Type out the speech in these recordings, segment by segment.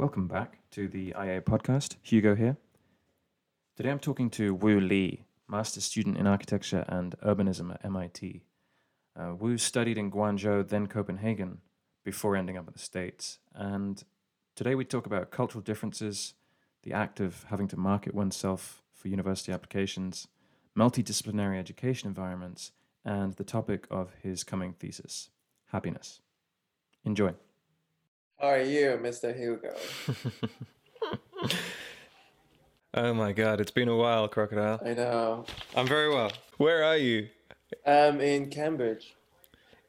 Welcome back to the IA podcast. Hugo here. Today I'm talking to Wu Li, master student in architecture and urbanism at MIT. Uh, Wu studied in Guangzhou, then Copenhagen, before ending up in the States. And today we talk about cultural differences, the act of having to market oneself for university applications, multidisciplinary education environments, and the topic of his coming thesis happiness. Enjoy. How are you, Mr. Hugo? oh my god, it's been a while, Crocodile. I know. I'm very well. Where are you? I'm in Cambridge.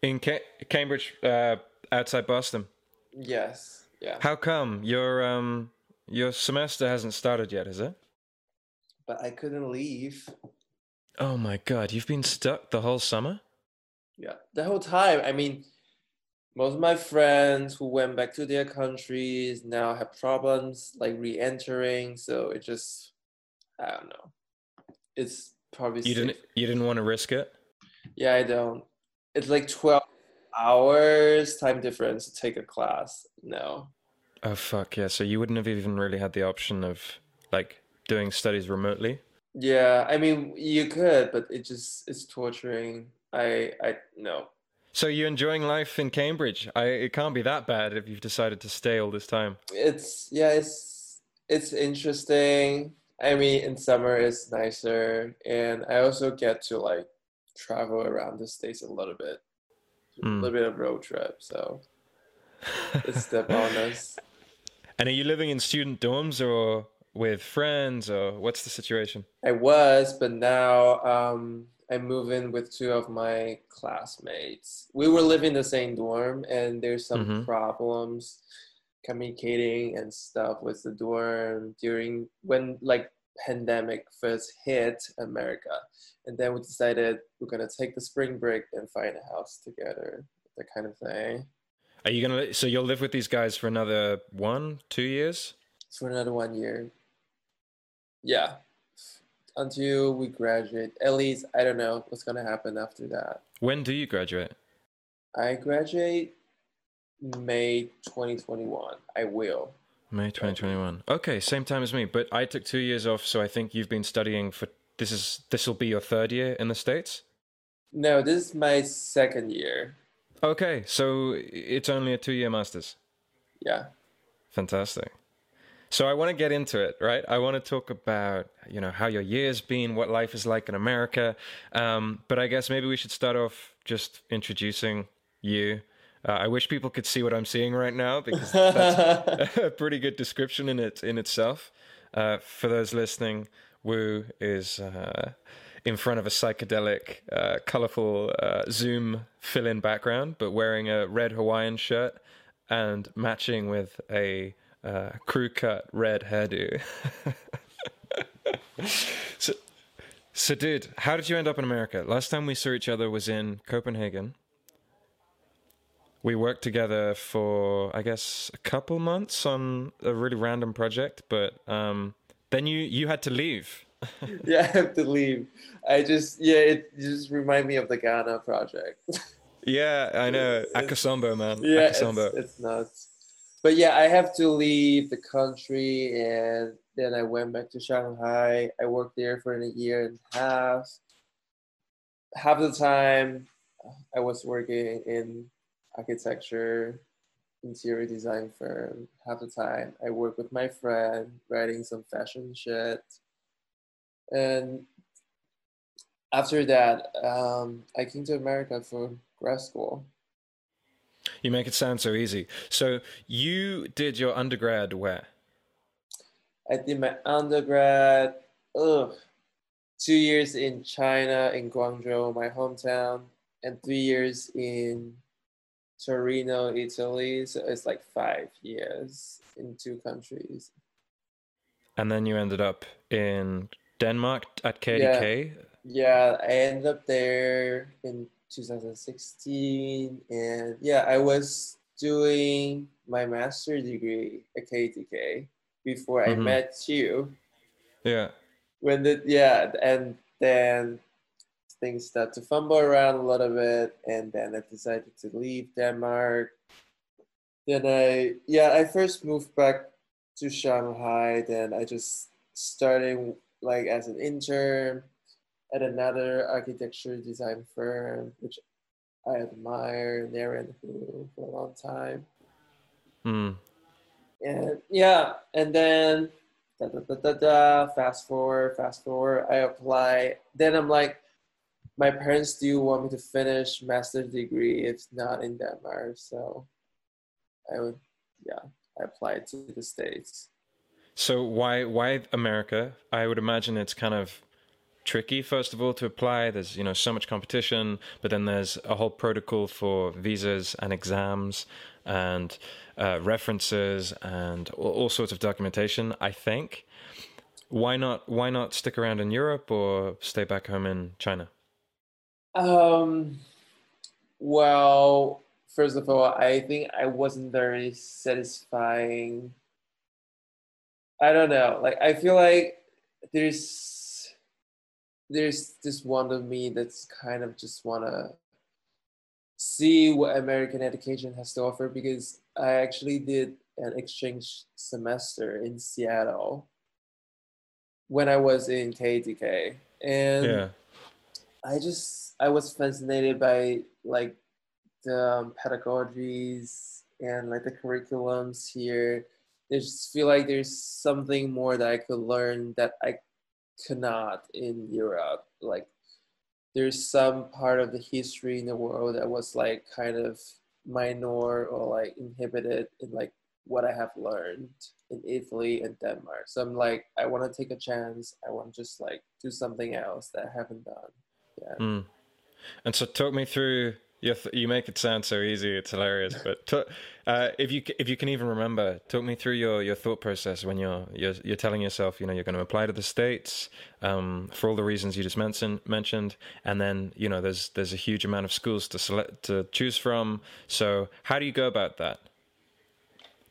In Ca- Cambridge, uh, outside Boston. Yes. Yeah. How come your um your semester hasn't started yet? Is it? But I couldn't leave. Oh my god, you've been stuck the whole summer? Yeah, the whole time. I mean, most of my friends who went back to their countries now have problems like re-entering so it just i don't know. It's probably you safe. didn't you didn't want to risk it? Yeah i don't. It's like 12 hours time difference to take a class no. Oh fuck yeah so you wouldn't have even really had the option of like doing studies remotely? Yeah i mean you could but it just it's torturing. I i no so you're enjoying life in Cambridge? I, it can't be that bad if you've decided to stay all this time. It's yeah, it's it's interesting. I mean, in summer it's nicer, and I also get to like travel around the states a little bit, mm. a hmm. little bit of road trip. So it's the bonus. And are you living in student dorms or with friends, or what's the situation? I was, but now um, I moved in with two of my classmates. We were living the same dorm, and there's some mm-hmm. problems communicating and stuff with the dorm during when like pandemic first hit America, and then we decided we're gonna take the spring break and find a house together, that kind of thing. Are you gonna? So you'll live with these guys for another one, two years? For another one year. Yeah, until we graduate. At least I don't know what's gonna happen after that. When do you graduate? I graduate May 2021. I will. May 2021. Okay, same time as me, but I took 2 years off, so I think you've been studying for this is this will be your third year in the states? No, this is my second year. Okay, so it's only a 2-year masters. Yeah. Fantastic. So I want to get into it, right? I want to talk about you know how your year's been, what life is like in America. Um, but I guess maybe we should start off just introducing you. Uh, I wish people could see what I'm seeing right now because that's a pretty good description in it in itself. Uh, for those listening, Wu is uh, in front of a psychedelic, uh, colorful uh, Zoom fill-in background, but wearing a red Hawaiian shirt and matching with a uh, crew cut red hairdo. so, so, dude, how did you end up in America? Last time we saw each other was in Copenhagen. We worked together for, I guess, a couple months on a really random project, but um, then you you had to leave. yeah, I have to leave. I just yeah, it just remind me of the Ghana project. yeah, I know. Akasombo, man. Yeah, Akosombo. It's, it's nuts but yeah, I have to leave the country, and then I went back to Shanghai. I worked there for a year and a half. Half the time, I was working in architecture, interior design firm. Half the time, I worked with my friend, writing some fashion shit. And after that, um, I came to America for grad school. You make it sound so easy. So you did your undergrad where? I did my undergrad, ugh, two years in China, in Guangzhou, my hometown, and three years in Torino, Italy. So it's like five years in two countries. And then you ended up in Denmark at KDK? Yeah, yeah I ended up there in 2016 and yeah i was doing my master degree at KDK before mm-hmm. i met you yeah when the yeah and then things start to fumble around a little bit and then i decided to leave denmark then i yeah i first moved back to Shanghai. Then I just started like as an intern at another architecture design firm, which I admire, Neri&Hu, for a long time. Mm. And yeah, and then da, da, da, da, da, fast forward, fast forward, I apply. Then I'm like, my parents do want me to finish master's degree if not in Denmark. So I would, yeah, I applied to the States. So why why America? I would imagine it's kind of tricky first of all to apply. There's you know so much competition but then there's a whole protocol for visas and exams and uh, references and all, all, sorts of documentation i think. Why not why not stick around in europe or stay back home in china? Um well first of all i think i wasn't very satisfying. I don't know. Like i feel like there's there's this one of me that's kind of just want to see what American education has to offer because I actually did an exchange semester in Seattle when I was in KDK. and yeah. I just I was fascinated by like the um, pedagogies and like the curriculums here. I just feel like there's something more that I could learn that I cannot in Europe. Like there's some part of the history in the world that was like kind of minor or like inhibited in like what I have learned in Italy and Denmark. So I'm like, I want to take a chance. I want to just like do something else that I haven't done. Yeah. Mm. And so talk me through you you make it sound so easy. It's hilarious. But to, uh, if you if you can even remember, talk me through your, your thought process when you're you're you're telling yourself, you know, you're going to apply to the states um, for all the reasons you just mentioned mentioned, and then you know, there's there's a huge amount of schools to select to choose from. So how do you go about that?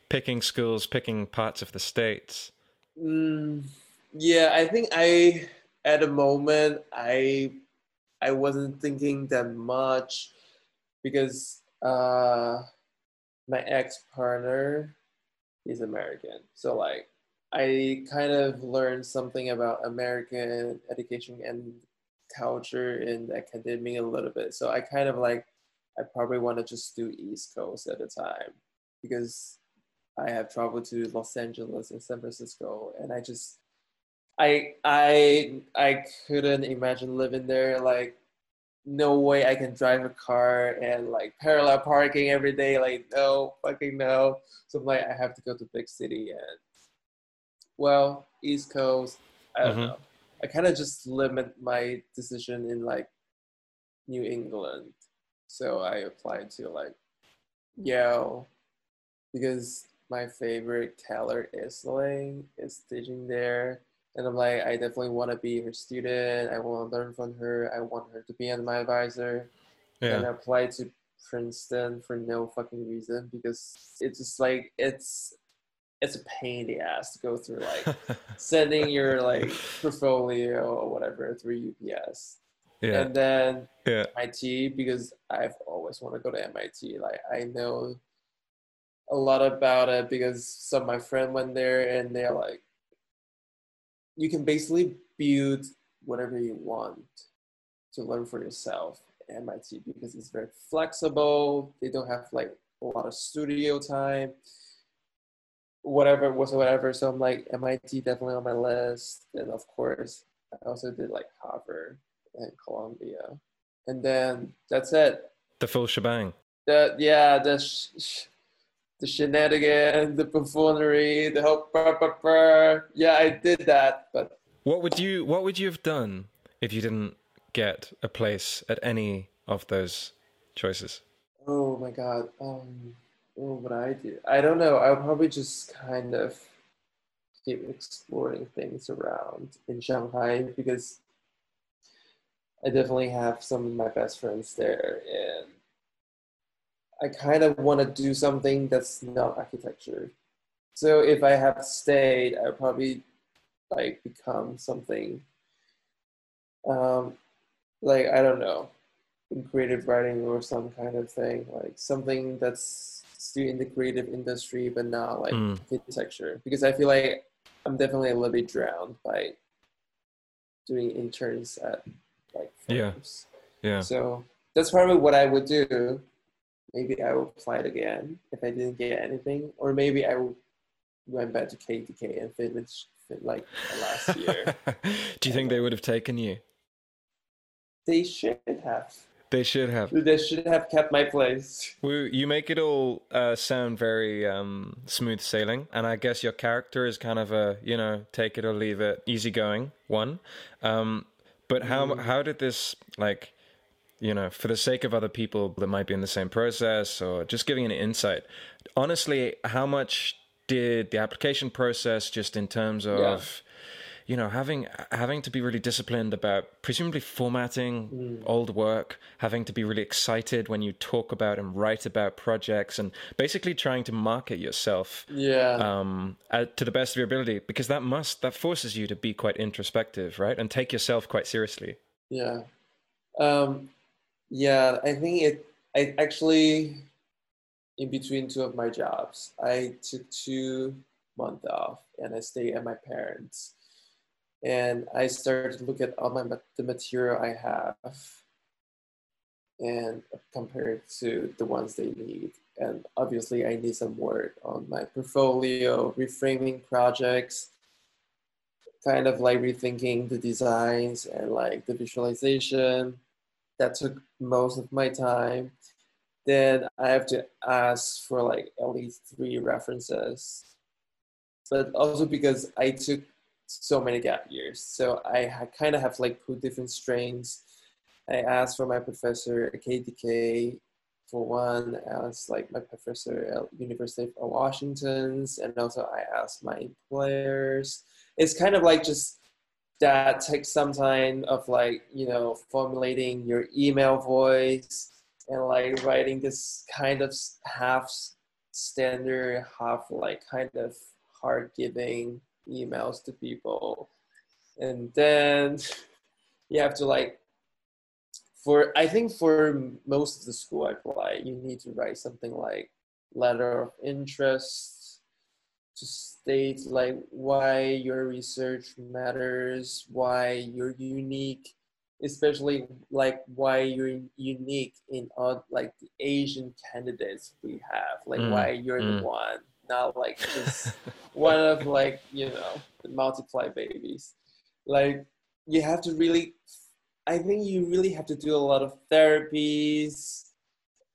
Picking schools, picking parts of the states. Mm, yeah, I think I at the moment I I wasn't thinking that much because uh, my ex partner is American. So like I kind of learned something about American education and culture in academia a little bit. So I kind of like I probably want to just do East Coast at a time because I have traveled to Los Angeles and San Francisco and I just I I I couldn't imagine living there like no way I can drive a car and like parallel parking every day. Like, no, fucking no. So I'm like, I have to go to big city and well, East Coast. I don't mm-hmm. know. I kind of just limit my decision in like New England. So I applied to like Yale because my favorite Keller Easterling is teaching there and I'm like, I definitely want to be her student. I want to learn from her. I want her to be my advisor. Yeah. And I applied to Princeton for no fucking reason because it's just like it's it's a pain in the ass to go through like sending your like portfolio or whatever through UPS. Yeah. And then yeah. MIT because I've always wanted to go to MIT. Like I know a lot about it because some of my friend went there and they're like you can basically build whatever you want to learn for yourself at MIT because it's very flexible. They don't have like a lot of studio time, whatever whatsoever. So I'm like MIT definitely on my list. And of course, I also did like Harvard and Columbia. And then that's it. The full shebang. The yeah, the sh- sh- the shenanigan, the buffoonery, the whole brr, brr, brr. yeah, I did that. But what would you what would you have done if you didn't get a place at any of those choices? Oh my god. Um, what would I do? I don't know. I'll probably just kind of keep exploring things around in Shanghai because I definitely have some of my best friends there and I kind of want to do something that's not architecture. So if I have stayed, I probably like become something um, like I don't know, in creative writing or some kind of thing, like something that's still in the creative industry, but not like Mm. architecture, because I feel like I'm definitely a little bit drowned by doing interns at like Yeah. Yeah. So that's probably what I would do. Maybe I will apply it again if I didn't get anything, or maybe I went back to KDK and finish fit like last year. Do you think they would have taken you? they should have. They should have. They should have kept my place. You make it all uh, sound very um, smooth sailing, and I guess your character is kind of a you know take it or leave it, easygoing one. Um, but how how did this like you know for the sake of other people that might be in the same process or just giving an insight? Honestly, how much did the application process just in terms of you know having having to be really disciplined about presumably formatting old work having to be really excited when you talk about and write about projects and basically trying to market yourself Yeah. um, uh, to the best of your ability because that must that forces you to be quite introspective right and take yourself quite seriously Yeah. Um, yeah, I think it, I actually, in between two of my jobs, I took two months off and I stayed at my parents. And I started to look at all my the material I have and compare it to the ones they need. And obviously, I need some work on my portfolio, reframing projects, kind of like rethinking the designs and like the visualization. That took most of my time. Then I have to ask for like at least three references. But also because I took so many gap years, so I kind of have like put different strains. I asked for my professor at KDK for one, I asked like my professor at University of Washington's, and also I asked my employers it's kind of like just that takes some time of like you know formulating your email voice and like writing this kind of half standard half like kind of hard giving emails to people. And then you have to like for i think for most of the school i apply you need to write something like letter of interest to state like why your research matters, why you're unique, especially like why you're unique in all like the Asian candidates we have, like Mm, why you're mm. the one, not like just one of like you know the multiply babies. Like you have to really, I think you really have to do a lot of therapies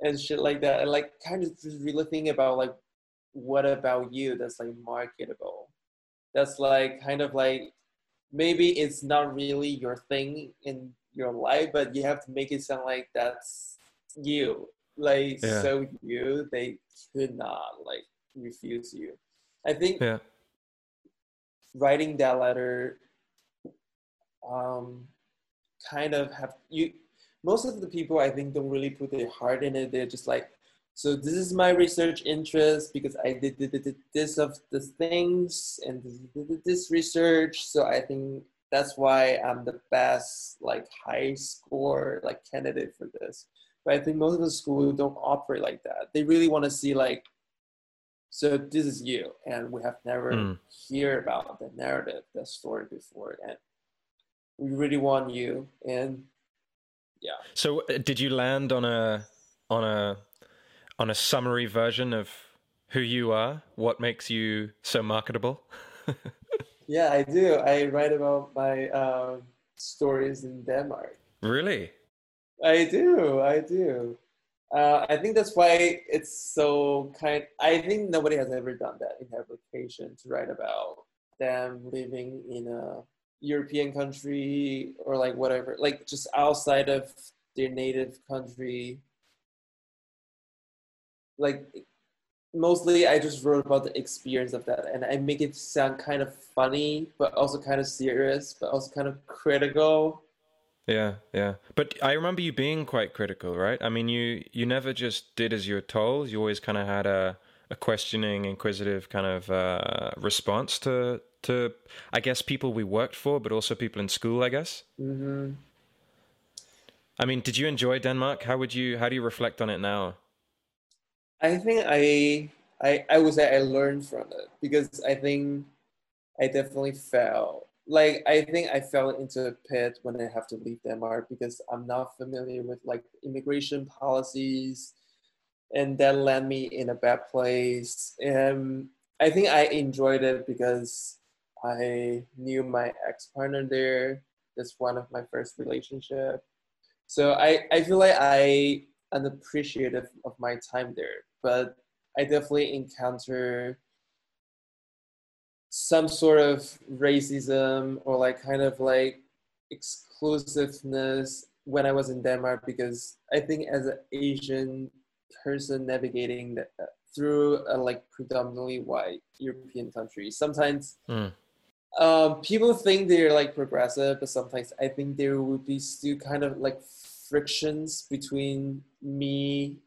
and shit like that, and like kind of just really think about like what about you that's like marketable? That's like kind of like maybe it's not really your thing in your life but you have to make it sound like that's you. Like Yeah. so you they could not like refuse you. I think yeah. writing that letter um kind of have you most of the people i think don't really put their heart in it. They're just like so this is my research interest because i did, did, did, this of the things and did this research. So i think that's why i'm the best like high score like candidate for this. But i think most of the school don't operate like that. They really want to see like so this is you and we have never Mm. hear about the narrative the story before and we really want you and yeah. So uh, did you land on a on a on a summary version of who you are what makes you so marketable? Yeah i do. I write about my um, stories in denmark. Really? I do i do. Uh, i think that's why it's so kind i think nobody has ever done that. In application to write about them living in a european country or like whatever like just outside of their native country like mostly I just wrote about the experience of that and I make it sound kind of funny but also kind of serious but also kind of critical. Yeah, yeah. But I remember you being quite critical, right? I mean, you you never just did as you were told. You always kind of had a a questioning, inquisitive kind of uh, response to to I guess people we worked for, but also people in school. I guess. hmm I mean, did you enjoy Denmark? How would you how do you reflect on it now? I think I I I would say I learned from it because I think I definitely fell. Like I think I fell into a pit when I have to leave Denmark because I'm not familiar with like immigration policies, and that led me in a bad place. And I think I enjoyed it because I knew my ex partner there. That's one of my first relationship. So I, I feel like I am appreciative of my time there, but I definitely encounter some sort of racism or like kind of like exclusiveness when I was in Denmark because I think as an Asian person navigating the, through a like predominantly white European country, sometimes mm. um, people think they're like progressive, but sometimes I think there would be still kind of like frictions between me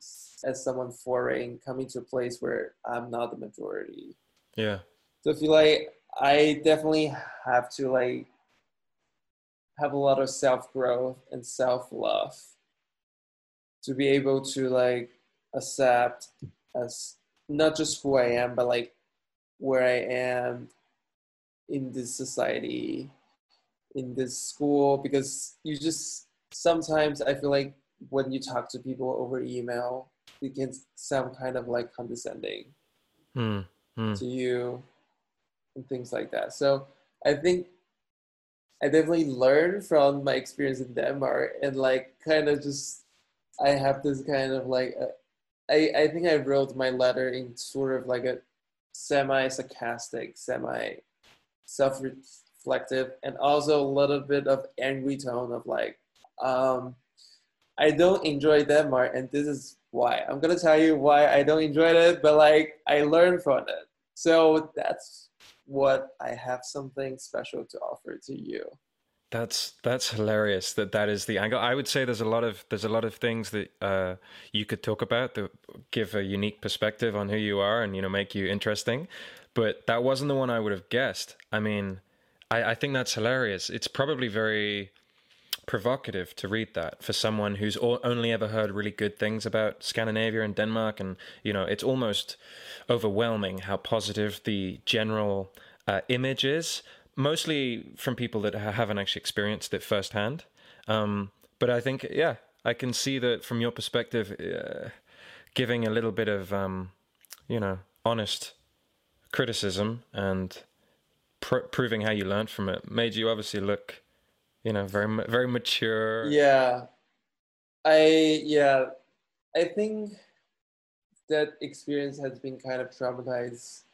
as someone foreign coming to a place where I'm not the majority. Yeah. So I feel like I definitely have to like have a lot of self growth and self love to be able to like accept as not just who I am, but like where I am in this society, in this school, because you just sometimes I feel like when you talk to people over email, it can sound kind of like condescending mm, mm. to you and things like that. So I think I definitely learned from my experience in Denmark and like kind of just I have this kind of like uh, I I think I wrote my letter in sort of like a semi sarcastic, semi self reflective, and also a little bit of angry tone of like um I don't enjoy Denmark, and this is why. I'm gonna tell you why I don't enjoy it, but like I learned from it. So that's what I have something special to offer to you. That's that's hilarious. That that is the angle. I would say there's a lot of there's a lot of things that uh, you could talk about that give a unique perspective on who you are and you know make you interesting. But that wasn't the one I would have guessed. I mean, I, I think that's hilarious. It's probably very provocative to read that for someone who's only ever heard really good things about Scandinavia and Denmark, and you know it's almost overwhelming how positive the general uh, image is, mostly from people that haven't actually experienced it firsthand. Um, but I think, yeah, I can see that from your perspective, uh, giving a little bit of, um, you know, honest criticism and pr- proving how you learned from it made you obviously look you know very very mature. Yeah. I yeah. I think that experience has been kind of traumatized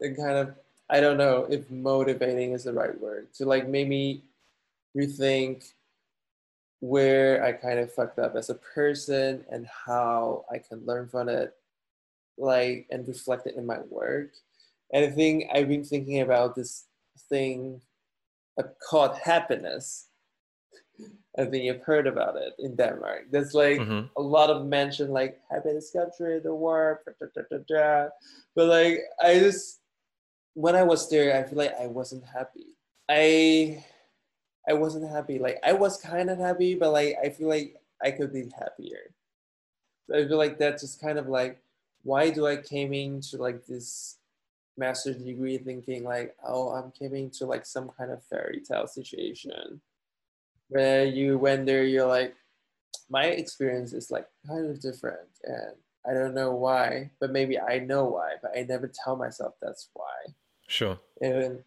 and kind of i don't know if motivating is the right word to like make me rethink where i kind of fucked up as a person and how i can learn from it like and reflect it in my work. And i think i've been thinking about this thing uh, called happiness. I think you've heard about it in Denmark. There's like mm-hmm. a lot of mention like happiness capture the world, but like I just when I was there, I feel like I wasn't happy. I I wasn't happy. Like I was kind of happy, but like I feel like I could be happier. So I feel like that's just kind of like why do I came into like this master's degree thinking like, oh, I'm coming to like some kind of fairy tale situation where you went there, you're like, my experience is like kind of different and I don't know why, but maybe I know why, but I never tell myself that's why. Sure. And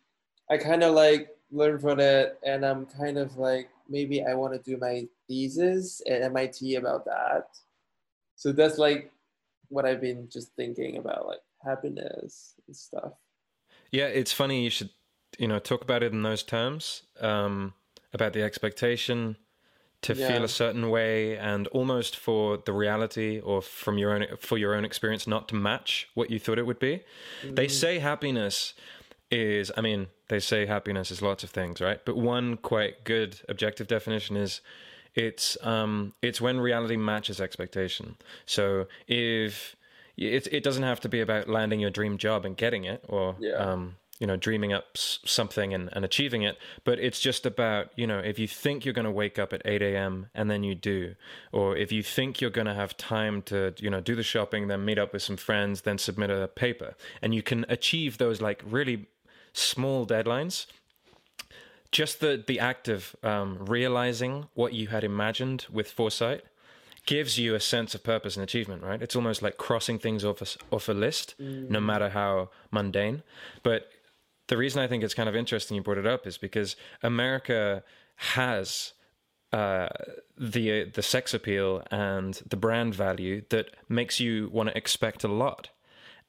I kind of like learn from it and I'm kind of like, maybe I want to do my thesis at MIT about that. So that's like what I've been just thinking about, like happiness and stuff. Yeah, it's funny you should you know talk about it in those terms um, about the expectation to yeah. feel a certain way and almost for the reality or from your own for your own experience not to match what you thought it would be. Mm. They say happiness is I mean, they say happiness is lots of things, right? But one quite good objective definition is it's um it's when reality matches expectation. So if it it doesn't have to be about landing your dream job and getting it, or yeah. um, you know dreaming up something and, and achieving it but it's just about you know if you think you're going to wake up at 8 a.m and then you do or if you think you're going to have time to you know do the shopping then meet up with some friends then submit a paper and you can achieve those like really small deadlines just the the act of um, realizing what you had imagined with foresight gives you a sense of purpose and achievement, right? It's almost like crossing things off a, off a list, mm. no matter how mundane. But the reason I think it's kind of interesting you brought it up is because America has uh, the the sex appeal and the brand value that makes you want to expect a lot,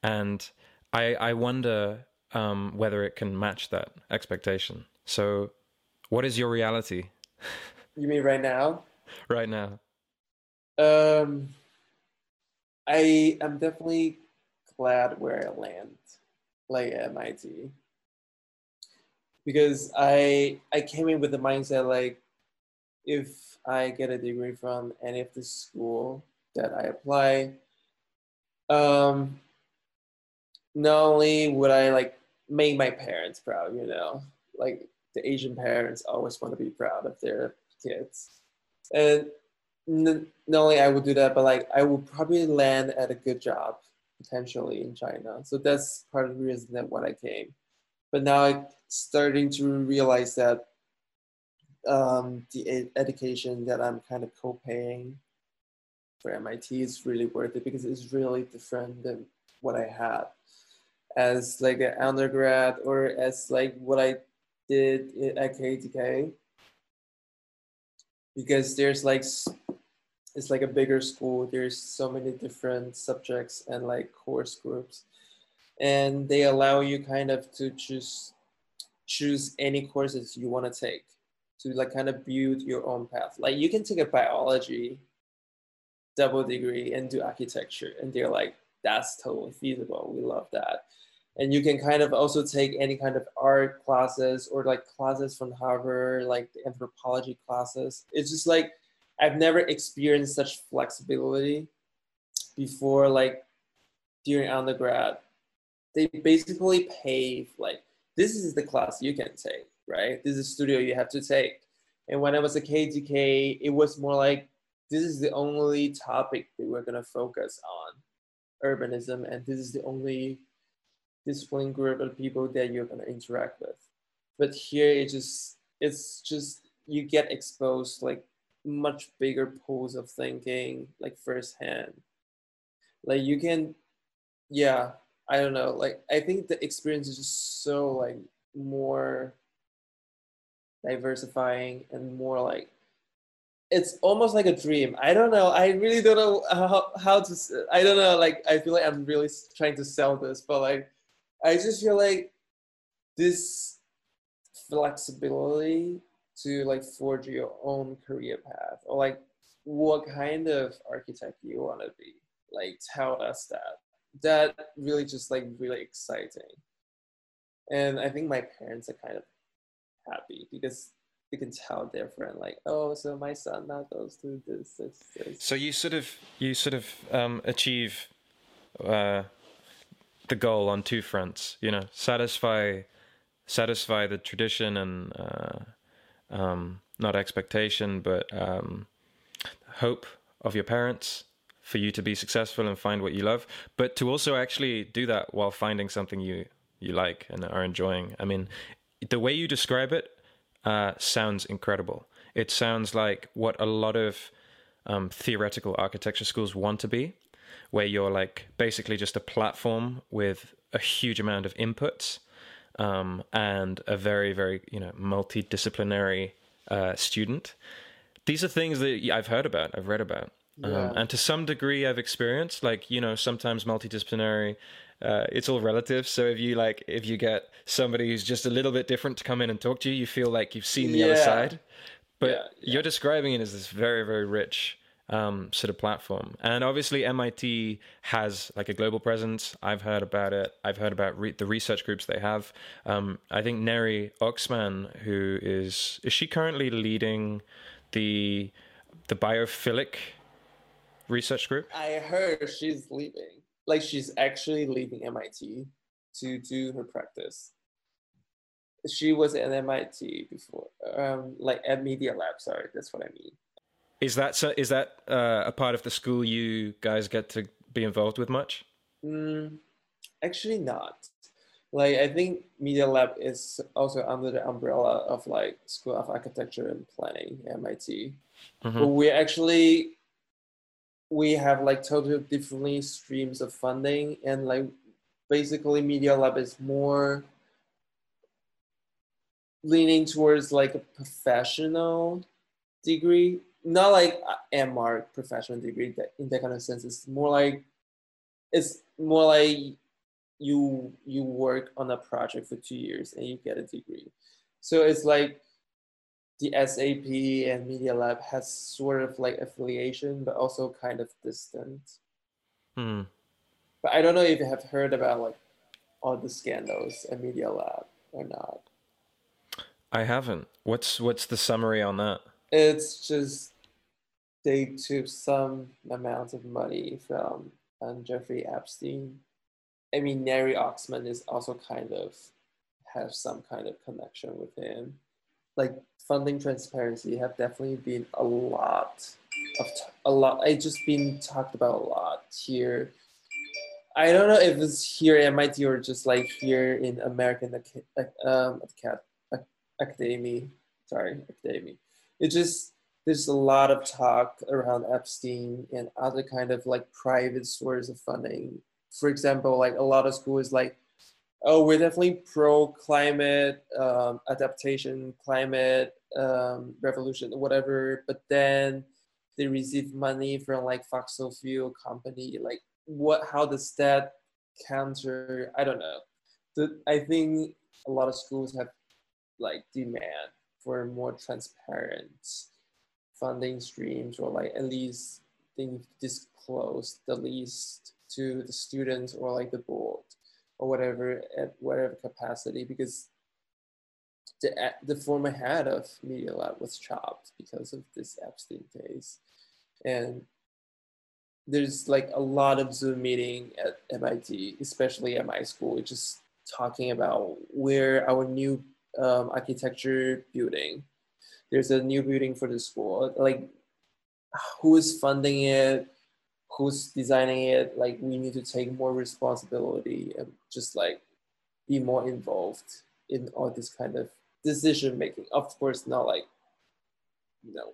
and I I wonder um, whether it can match that expectation. So, what is your reality? You mean right now? right now. Um, I am definitely glad where I land, like at MIT, because I I came in with the mindset like, if I get a degree from any of the school that I apply, um, not only would I like make my parents proud, you know, like the Asian parents always want to be proud of their kids, and not only I would do that, but like I would probably land at a good job potentially in China. So that's part of the reason that when I came. But now I'm starting to realize that um, the education that I'm kind of co-paying for MIT is really worth it because it's really different than what I had. As like an undergrad or as like what I did at KDK because there's like it's like a bigger school. There's so many different subjects and like course groups and they allow you kind of to choose choose any courses you want to take to like kind of build your own path. Like you can take a biology double degree and do architecture and they're like that's totally feasible. We love that. And you can kind of also take any kind of art classes or like classes from harvard like the anthropology classes. It's just like i've never experienced such flexibility before like during undergrad they basically pave like this is the class you can take right this is studio you have to take and when i was a KDK, it was more like this is the only topic that we're to focus on urbanism and this is the only discipline group of people that you're gonna interact with. But here it just it's just you get exposed like much bigger pools of thinking like firsthand. Like you can yeah, I don't know. Like I think the experience is just so like more diversifying and more like it's almost like a dream. I don't know. I really don't know how, how to. I don't know. Like I feel like I'm really trying to sell this, but like I just feel like this flexibility to like forge your own career path or like what kind of architect you want to be like tell us that that really just like really exciting and i think my parents are kind of happy because they can tell friend like oh so my son now goes to this this, this. so you sort of you sort of um, achieve uh, the goal on two fronts. You know, satisfy satisfy the tradition and uh, um, not expectation, but um, hope of your parents for you to be successful and find what you love, but to also actually do that while finding something you you like and are enjoying. I mean, the way you describe it uh, sounds incredible. It sounds like what a lot of um, theoretical architecture schools want to be, where you're like basically just a platform with a huge amount of inputs um, and a very very you know multidisciplinary uh, student. These are things that I've heard about, I've read about, yeah. um, and to some degree I've experienced. Like you know, sometimes multidisciplinary. Uh, it's all relative. So if you like, if you get somebody who's just a little bit different to come in and talk to you, you feel like you've seen the yeah. other side. But yeah, you're describing it as this very, very rich um, sort of platform. And obviously, MIT has like a global presence. I've heard about it. I've heard about re- the research groups they have. Um, I think Neri Oxman, who is is she currently leading the the biophilic research group? I heard she's leaving. Like she's actually leaving MIT to do her practice. she was at MIT before, um, like at Media Lab. Sorry, that's what I mean. Is that so? Is that uh, a part of the school you guys get to be involved with much? Mm, actually, not. Like I think Media Lab is also under the umbrella of like School of Architecture and Planning, MIT. Mm-hmm. But we actually we have like totally differently streams of funding and like basically Media Lab is more leaning towards like a professional degree, not like MArch professional degree that in that kind of sense. It's more like it's more like you you work on a project for two years and you get a degree. So it's like the SAP and Media Lab has sort of like affiliation, but also kind of distant. Hmm. But I don't know if you have heard about like all the scandals at Media Lab or not. I haven't. What's what's the summary on that? It's just they took some amount of money from um, Jeffrey Epstein. I mean, Neri Oxman is also kind of have some kind of connection with him. Like funding transparency have definitely been a lot of a lot. I just been talked about a lot here. I don't know if it's here at MIT or just like here in American um, academy. Sorry, academy. It just there's a lot of talk around Epstein and other kind of like private sources of funding. For example, like a lot of schools like, oh, we're definitely pro climate um, adaptation, climate um, revolution, whatever. But then they receive money from like fossil fuel company. Like, what? How does that counter? I don't know. The, I think a lot of schools have like demand for more transparent funding streams or like at least things disclose the least to the students or like the board or whatever at whatever capacity because the, the former head of Media Lab was chopped because of this Epstein case. And there's like a lot of Zoom meeting at MIT, especially at my school, just talking about where our new um, architecture building. There's a new building for the school. Like, who is funding it? Who's designing it? Like, we need to take more responsibility and just like be more involved in all this kind of decision making. Of course, not like, you know,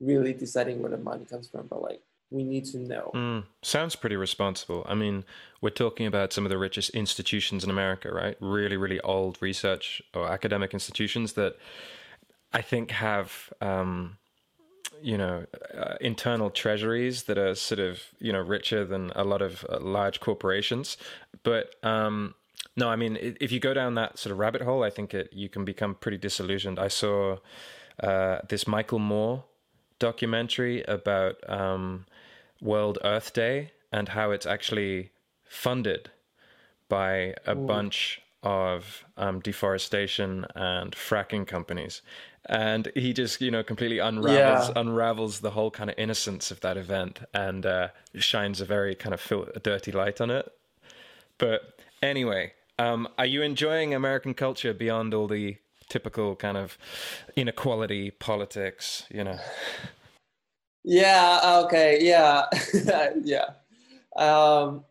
really deciding where the money comes from, but like we need to know. Mm, sounds pretty responsible. I mean, we're talking about some of the richest institutions in America, right? Really, really old research or academic institutions that I think have, um, you know, uh, internal treasuries that are sort of, you know, richer than a lot of uh, large corporations. But um, no, I mean, if you go down that sort of rabbit hole, I think it, you can become pretty disillusioned. I saw uh, this Michael Moore documentary about um, World Earth Day and how it's actually funded by a Ooh. bunch of um, deforestation and fracking companies. And he just, you know, completely unravels yeah. unravels the whole kind of innocence of that event and uh, shines a very kind of fil- dirty light on it. But anyway, um, are you enjoying American culture beyond all the typical kind of inequality politics? You know. Yeah. Okay. Yeah. yeah. Um,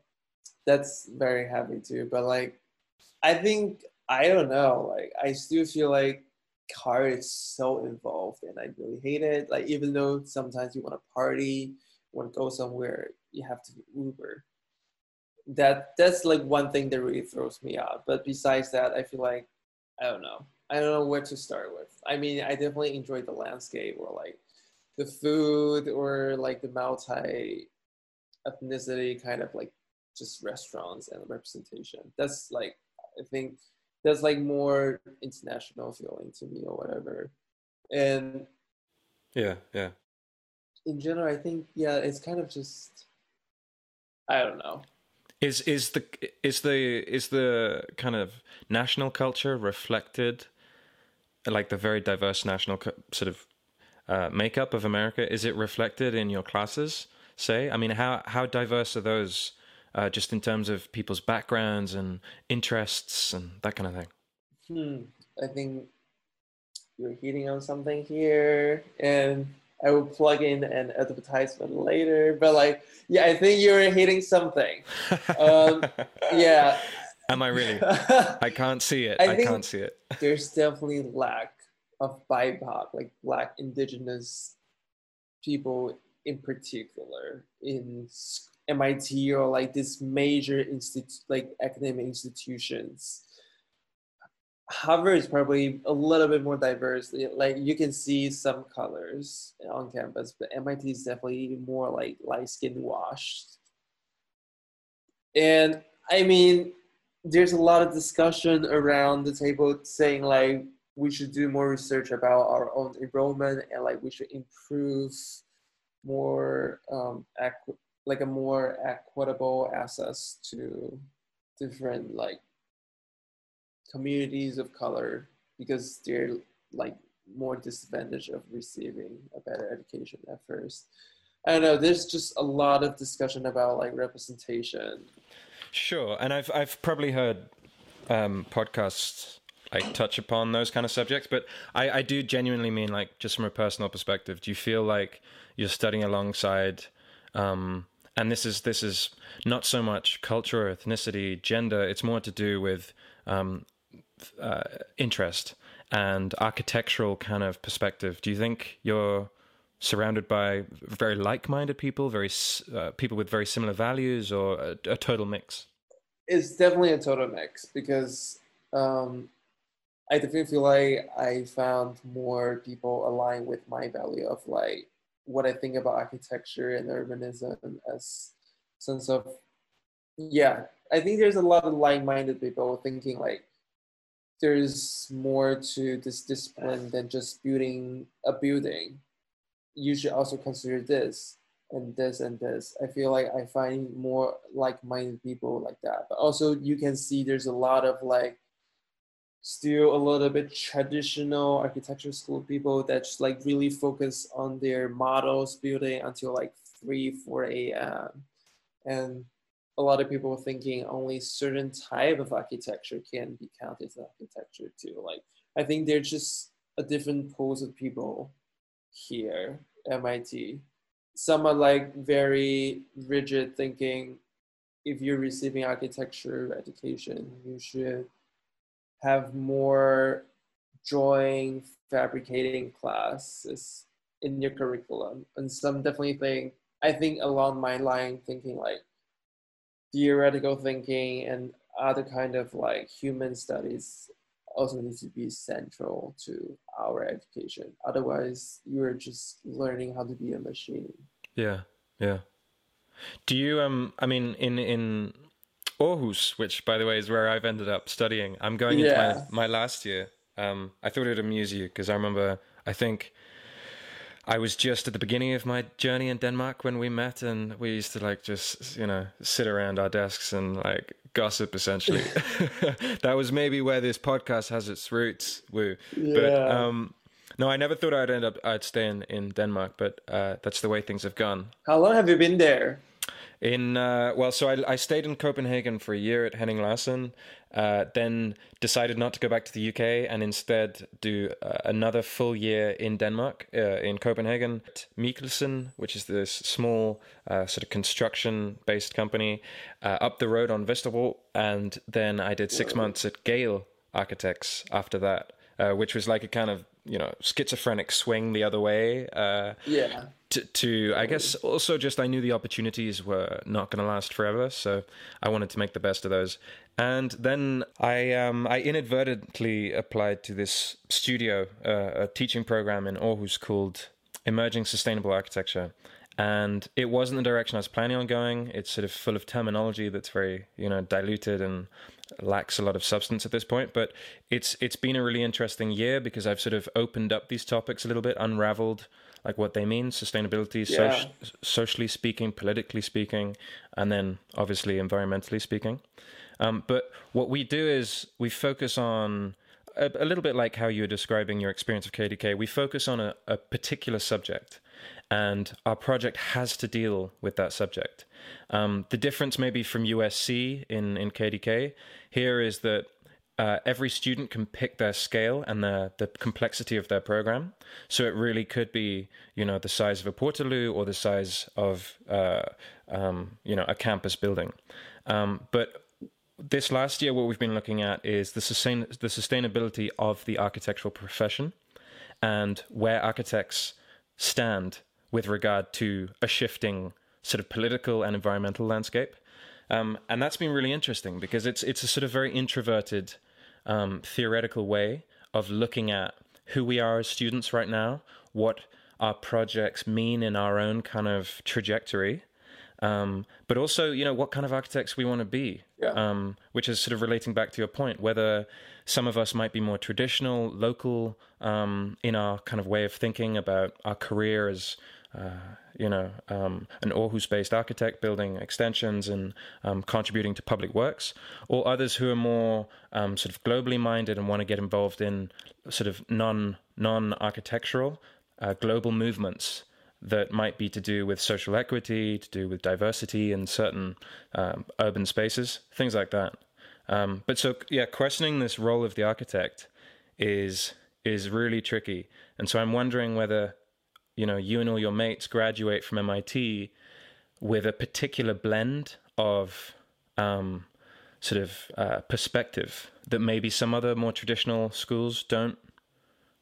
that's very happy too. But like, I think I don't know. Like, I still feel like car is so involved, and I really hate it. Like, even though sometimes you want to party, want to go somewhere, you have to Uber. That that's like one thing that really throws me out. But besides that, I feel like I don't know. I don't know where to start with. I mean, I definitely enjoy the landscape or like the food or like the multi ethnicity kind of like just restaurants and representation. That's like I think that's like more international feeling to me or whatever. And yeah, yeah. In general, I think yeah, it's kind of just I don't know. Is is the is the is the kind of national culture reflected like the very diverse national sort of uh, makeup of America? Is it reflected in your classes? Say, I mean, how how diverse are those, uh, just in terms of people's backgrounds and interests and that kind of thing? Hmm. I think you're hitting on something here, and I will plug in an advertisement later. But like, yeah, I think you're hitting something. Um, yeah. Am I really? I can't see it. I, I can't see it. there's definitely lack of BIPOC, like Black Indigenous people in particular in MIT or like this major institute, like academic institutions. Harvard is probably a little bit more diverse. Like you can see some colors on campus, but MIT is definitely more like light skin washed. And I mean, there's a lot of discussion around the table saying like we should do more research about our own enrollment and like we should improve more um, like a more equitable access to different like communities of color because they're like more disadvantaged of receiving a better education at first. I don't know. There's just a lot of discussion about like representation. Sure, and I've I've probably heard um, podcasts like touch upon those kind of subjects, but I, I do genuinely mean like just from a personal perspective. Do you feel like you're studying alongside? Um, and this is this is not so much culture, ethnicity, gender. It's more to do with um, uh, interest and architectural kind of perspective. Do you think you're surrounded by very like-minded people, very uh, people with very similar values, or a, a, total mix? It's definitely a total mix because um, I definitely feel like I found more people align with my value of like what I think about architecture and urbanism as sense of yeah. I think there's a lot of like-minded people thinking like there's more to this discipline than just building a building. You should also consider this and this and this. I feel like I find more like-minded people like that. But also you can see there's a lot of like still a little bit traditional architecture school people that just like really focus on their models building until like 3 4 a.m and a lot of people thinking only certain type of architecture can be counted as architecture too. Like I think there's just a different pools of people here MIT. Some are like very rigid thinking if you're receiving architecture education, you should have more drawing, fabricating classes in your curriculum. And some definitely think, I think along my line thinking like theoretical thinking and other kind of like human studies also needs to be central to our education. Otherwise, you're just learning how to be a machine. Yeah, yeah. Do you um? I mean, in in Aarhus, which by the way is where I've ended up studying. I'm going into yeah. my, my last year. Um, I thought it would amuse you because I remember. I think I was just at the beginning of my journey in Denmark when we met, and we used to like just you know sit around our desks and like gossip. Essentially, that was maybe where this podcast has its roots. Woo, yeah. but um, no, I never thought I'd end up I'd stay in in Denmark, but uh, that's the way things have gone. How long have you been there? In uh, well, so I, I stayed in Copenhagen for a year at Henning Larsen, uh, then decided not to go back to the UK and instead do uh, another full year in Denmark, uh, in Copenhagen, at Mikkelsen, which is this small uh, sort of construction-based company uh, up the road on Vesterbro, and then I did six months at Gehl Architects after that, which was like a kind of you know schizophrenic swing the other way. Uh, yeah. To, to I guess also just I knew the opportunities were not going to last forever, so I wanted to make the best of those. And then I um, I inadvertently applied to this studio, uh, a teaching program in Aarhus called Emerging Sustainable Architecture. And it wasn't the direction I was planning on going. It's sort of full of terminology that's very, you know, diluted and lacks a lot of substance at this point. But it's it's been a really interesting year because I've sort of opened up these topics a little bit, unraveled like what they mean, sustainability, yeah. so- socially speaking, politically speaking, and then obviously environmentally speaking. Um, but what we do is we focus on a, a, little bit like how you were describing your experience of KDK. We focus on a, a particular subject, and our project has to deal with that subject. Um, the difference maybe from USC in, in KDK here is that uh, every student can pick their scale and the the complexity of their program. So it really could be, you know, the size of a Portaloo or the size of, uh, um, you know, a campus building. Um, but this last year, what we've been looking at is the sustain the sustainability of the architectural profession and where architects stand with regard to a shifting sort of political and environmental landscape. Um, and that's been really interesting because it's it's a sort of very introverted, um, theoretical way of looking at who we are as students right now, what our projects mean in our own kind of trajectory, um, but also you know what kind of architects we want to be. Yeah. Um, which is sort of relating back to your point, whether some of us might be more traditional, local um, in our kind of way of thinking about our career as uh, you know, um, an Aarhus-based architect building extensions and um, contributing to public works, or others who are more um, sort of globally minded and want to get involved in sort of non non architectural uh, global movements that might be to do with social equity, to do with diversity in certain um, urban spaces, things like that. Um, but so yeah, questioning this role of the architect is is really tricky, and so I'm wondering whether you know you and all your mates graduate from MIT with a particular blend of um, sort of uh, perspective that maybe some other more traditional schools don't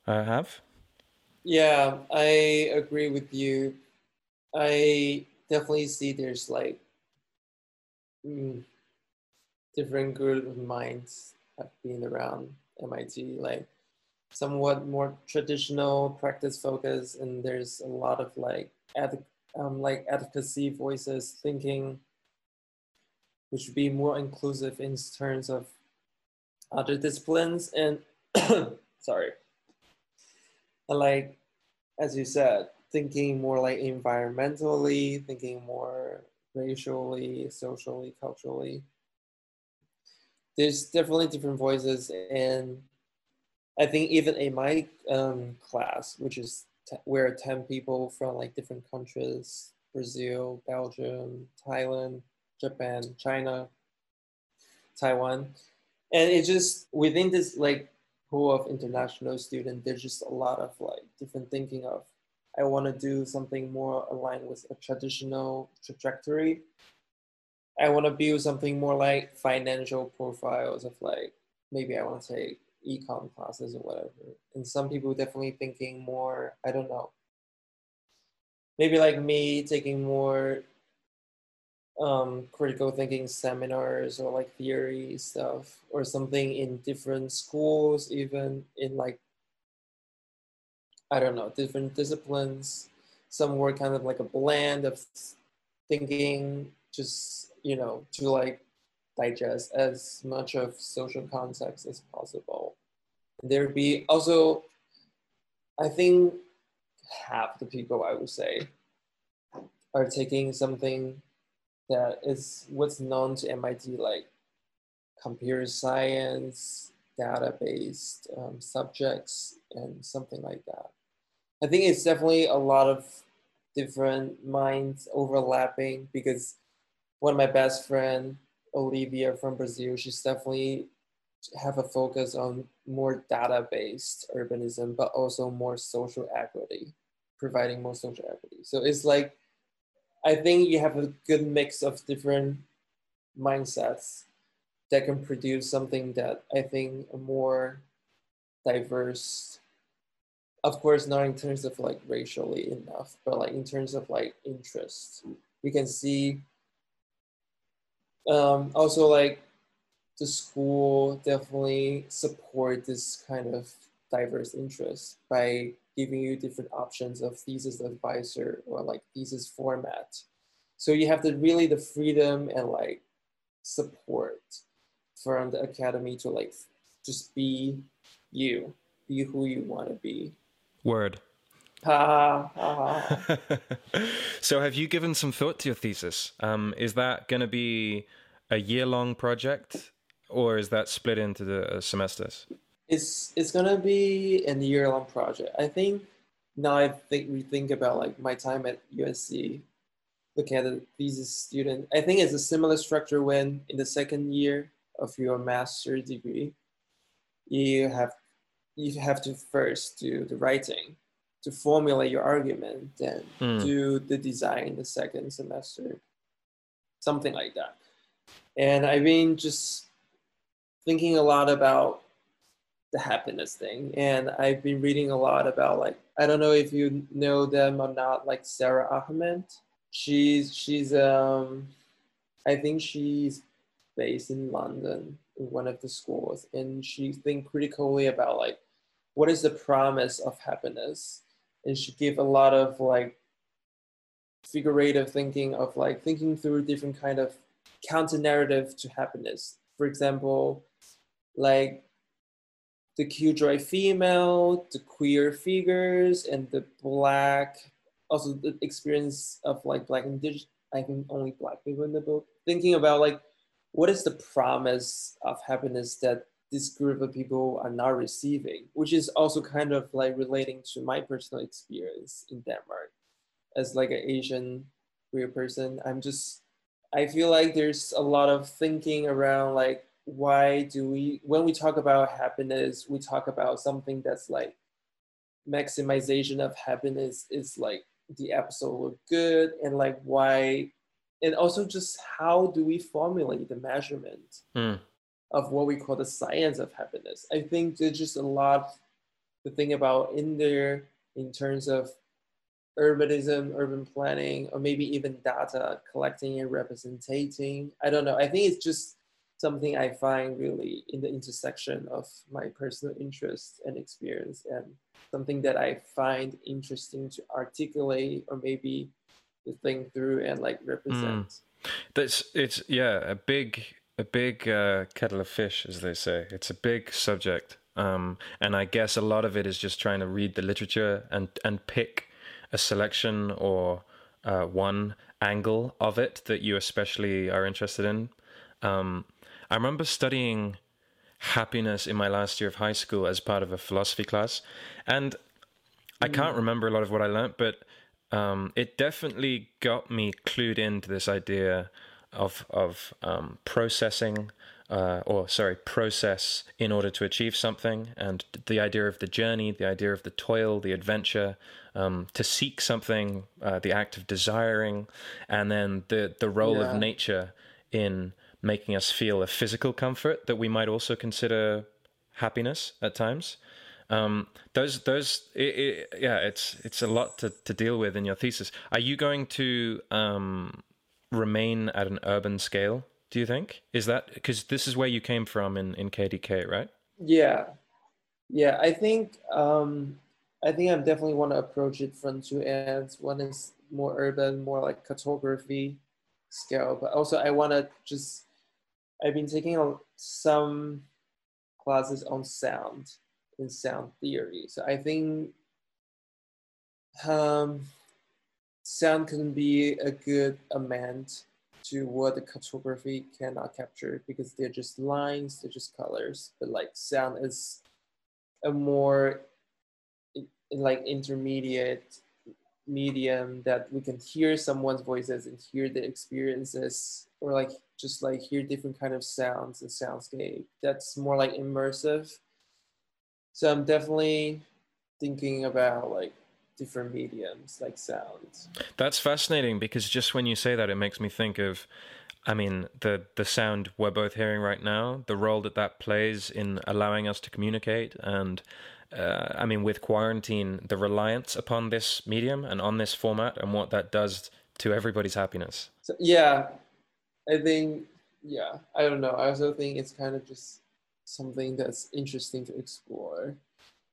uh, have. Yeah, I agree with you. I definitely see there's like mm, different group of minds have been around MIT, like somewhat more traditional practice focus, and there's a lot of like ad, um, like advocacy voices thinking, which would be more inclusive in terms of other disciplines and sorry. And like as you said thinking more like environmentally thinking more racially socially culturally. There's definitely different voices and i think even in my um, class which is t- we're 10 people from like different countries brazil belgium thailand japan china taiwan and it just within this like pool of international students, there's just a lot of like different thinking of I want to do something more aligned with a traditional trajectory. I want to build something more like financial profiles of like maybe I want to take econ classes or whatever. And some people definitely thinking more, I don't know. Maybe like me taking more um, critical thinking seminars or like theory stuff or something in different schools, even in like, I don't know, different disciplines. Some were kind of like a blend of thinking, just, you know, to like digest as much of social context as possible. There'd be also, I think half the people I would say are taking something that is what's known to MIT like computer science, data-based um, subjects, and something like that. I think it's definitely a lot of different minds overlapping because one of my best friend, Olivia from Brazil, she's definitely have a focus on more data-based urbanism, but also more social equity, providing more social equity. So it's like I think you have a good mix of different mindsets that can produce something that I think a more diverse of course not in terms of like racially enough but like in terms of like interest we can see um, also like the school definitely support this kind of diverse interest by giving you different options of thesis advisor or like thesis format. So you have the really the freedom and like support from the academy to like just be you, be who you want to be. Word. Ha. so have you given some thought to your thesis? Um, is that going to be a year long project or is that split into the uh, semesters? It's it's gonna be a year long project. I think now I think we think about like my time at USC, looking at the thesis student. I think it's a similar structure when in the second year of your master's degree, you have you have to first do the writing to formulate your argument, then Mm. do the design the second semester, something like that. And I've been just thinking a lot about the happiness thing, and I've been reading a lot about like I don't know if you know them or not, like Sara Ahmed. She's she's um, I think she's based in London in one of the schools, and she think critically about like what is the promise of happiness, and she give a lot of like figurative thinking of like thinking through different kind of counter narrative to happiness. For example, like the killjoy female, the queer figures, and the black, also the experience of like black indigenous, I think only black people in the book, thinking about like what is the promise of happiness that this group of people are not receiving, which is also kind of like relating to my personal experience in Denmark as like an Asian queer person. I'm just I feel like there's a lot of thinking around like why do we when we talk about happiness we talk about something that's like maximization of happiness is like the episode look good and like why and also just how do we formulate the measurement Mm. Of what we call the science of happiness i think there's just a lot to think about in there in terms of urbanism, urban planning, or maybe even data collecting and representing. I don't know. I think it's just something I find really in the intersection of my personal interest and experience, and something that I find interesting to articulate or maybe to think through and like represent. Hmm. That's it's yeah a big a big uh, kettle of fish as they say. It's a big subject, um, and I guess a lot of it is just trying to read the literature and and pick a selection or uh, one angle of it that you especially are interested in. Um, I remember studying happiness in my last year of high school as part of a philosophy class, and I can't remember a lot of what I learnt, but um, it definitely got me clued into this idea of of um, processing, uh, or sorry, process in order to achieve something, and the idea of the journey, the idea of the toil, the adventure, um, to seek something, uh, the act of desiring, and then the the role Yeah. of nature in making us feel a physical comfort that we might also consider happiness at times um those those it, it, yeah it's it's a lot to, to deal with in your thesis are you going to um remain at an urban scale do you think is that because this is where you came from in in kdk right Yeah, yeah. I think um, I think I definitely want to approach it from two ends. One is more urban, more like cartography scale, but also I want to just. I've been taking some classes on sound in sound theory, so I think um, sound can be a good amend to what the cartography cannot capture because they're just lines, they're just colors. But like sound is a more like intermediate medium that we can hear someone's voices and hear the experiences or like just like hear different kind of sounds and soundscape that's more like immersive so i'm definitely thinking about like different mediums like sounds That's fascinating because just when you say that, it makes me think of, I mean, the the sound we're both hearing right now, the role that that plays in allowing us to communicate, and uh, I mean, with quarantine, the reliance upon this medium and on this format, and what that does to everybody's happiness. So yeah, I think yeah, I don't know. I also think it's kind of just something that's interesting to explore.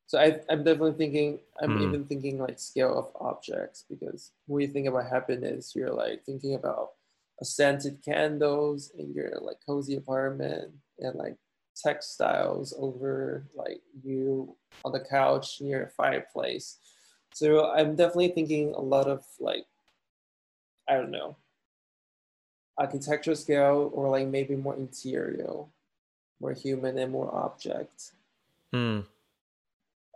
So I, I'm definitely thinking. I'm Hmm. even thinking like scale of objects because when you think about happiness, you're like thinking about a scented candles in your like cozy apartment and like textiles over like you on the couch near a fireplace. So I'm definitely thinking a lot of like I don't know architecture scale or like maybe more interior, more human and more object. Hmm.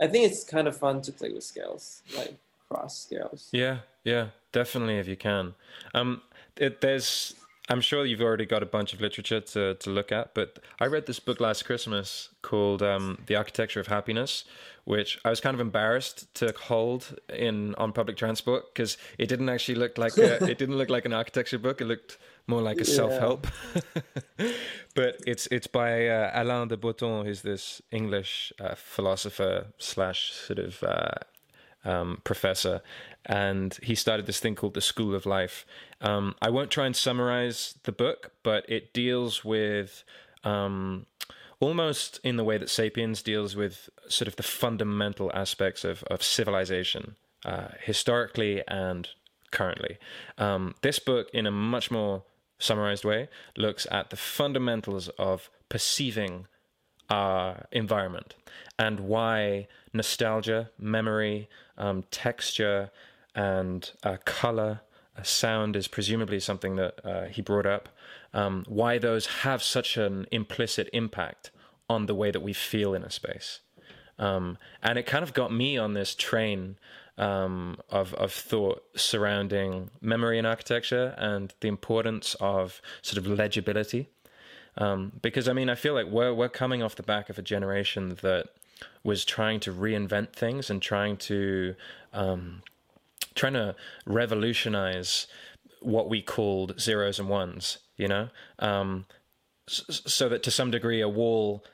I think it's kind of fun to play with scales, like cross scales. Yeah, yeah, definitely if you can. Um, it, there's, I'm sure you've already got a bunch of literature to, to look at, but I read this book last Christmas called um, "The Architecture of Happiness," which I was kind of embarrassed to hold in on public transport because it didn't actually look like a, it didn't look like an architecture book. It looked more like a yeah. self help. but it's it's by uh, Alain de Botton, who's this English uh, philosopher slash sort of uh, um, professor, and he started this thing called the School of Life. Um, I won't try and summarize the book, but it deals with um, almost in the way that Sapiens deals with sort of the fundamental aspects of, of civilization, uh, historically and currently. Um, this book, in a much more summarized way, looks at the fundamentals of perceiving our environment and why nostalgia, memory, um, texture, and uh, color, sound is presumably something that uh, he brought up. Um, why those have such an implicit impact on the way that we feel in a space. Um, and it kind of got me on this train um, of of thought surrounding memory and architecture and the importance of sort of legibility. Um, because I mean, I feel like we're we're coming off the back of a generation that was trying to reinvent things and trying to um, trying to revolutionize what we called zeros and ones. You know, um, so that to some degree a wall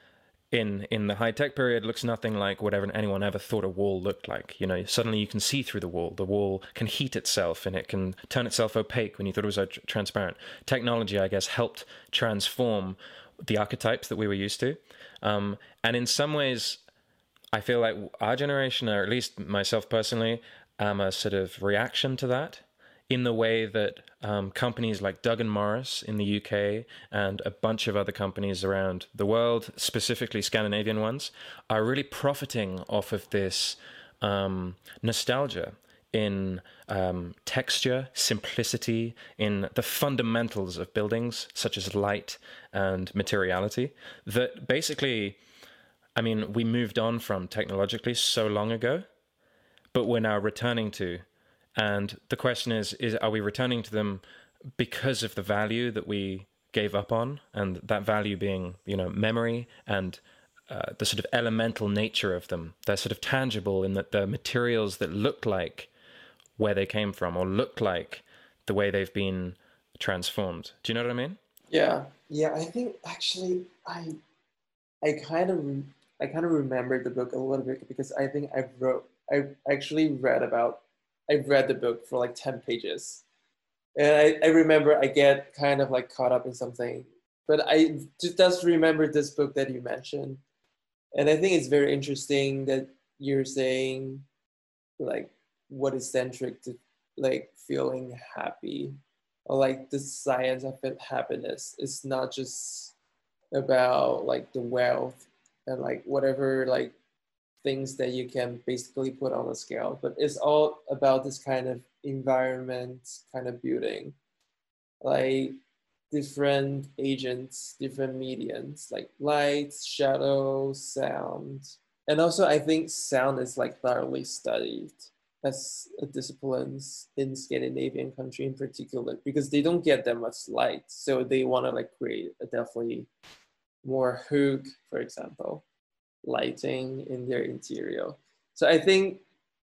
in in the high tech period looks nothing like whatever anyone ever thought a wall looked like. You know, suddenly you can see through the wall. The wall can heat itself and it can turn itself opaque when you thought it was uh, transparent. Technology, I guess, helped transform the archetypes that we were used to. Um, and in some ways, I feel like our generation, or at least myself personally, am a sort of reaction to that in the way that um, companies like Doug Morris in the UK and a bunch of other companies around the world, specifically Scandinavian ones, are really profiting off of this um, nostalgia in um, texture, simplicity, in the fundamentals of buildings, such as light and materiality, that basically, I mean, we moved on from technologically so long ago, but we're now returning to and the question is, is are we returning to them because of the value that we gave up on, and that value being, you know, memory and uh, the sort of elemental nature of them. They're sort of tangible in that they're materials that look like where they came from or look like the way they've been transformed. Do you know what I mean? Yeah, yeah. I think actually, I, I kind of, I kind of remembered the book a little bit because I think I wrote, I actually read about I read the book for like 10 pages. And I, I remember I get kind of like caught up in something. But I just remember this book that you mentioned. And I think it's very interesting that you're saying like what is centric to like feeling happy or like the science of happiness it's not just about like the wealth and like whatever like things that you can basically put on a scale, but it's all about this kind of environment kind of building, like different agents, different mediums, like lights, shadows, sound. And also I think sound is like thoroughly studied as a discipline in Scandinavian country in particular, because they don't get that much light. So they want to like create a definitely more hygge, for example lighting in their interior. So I think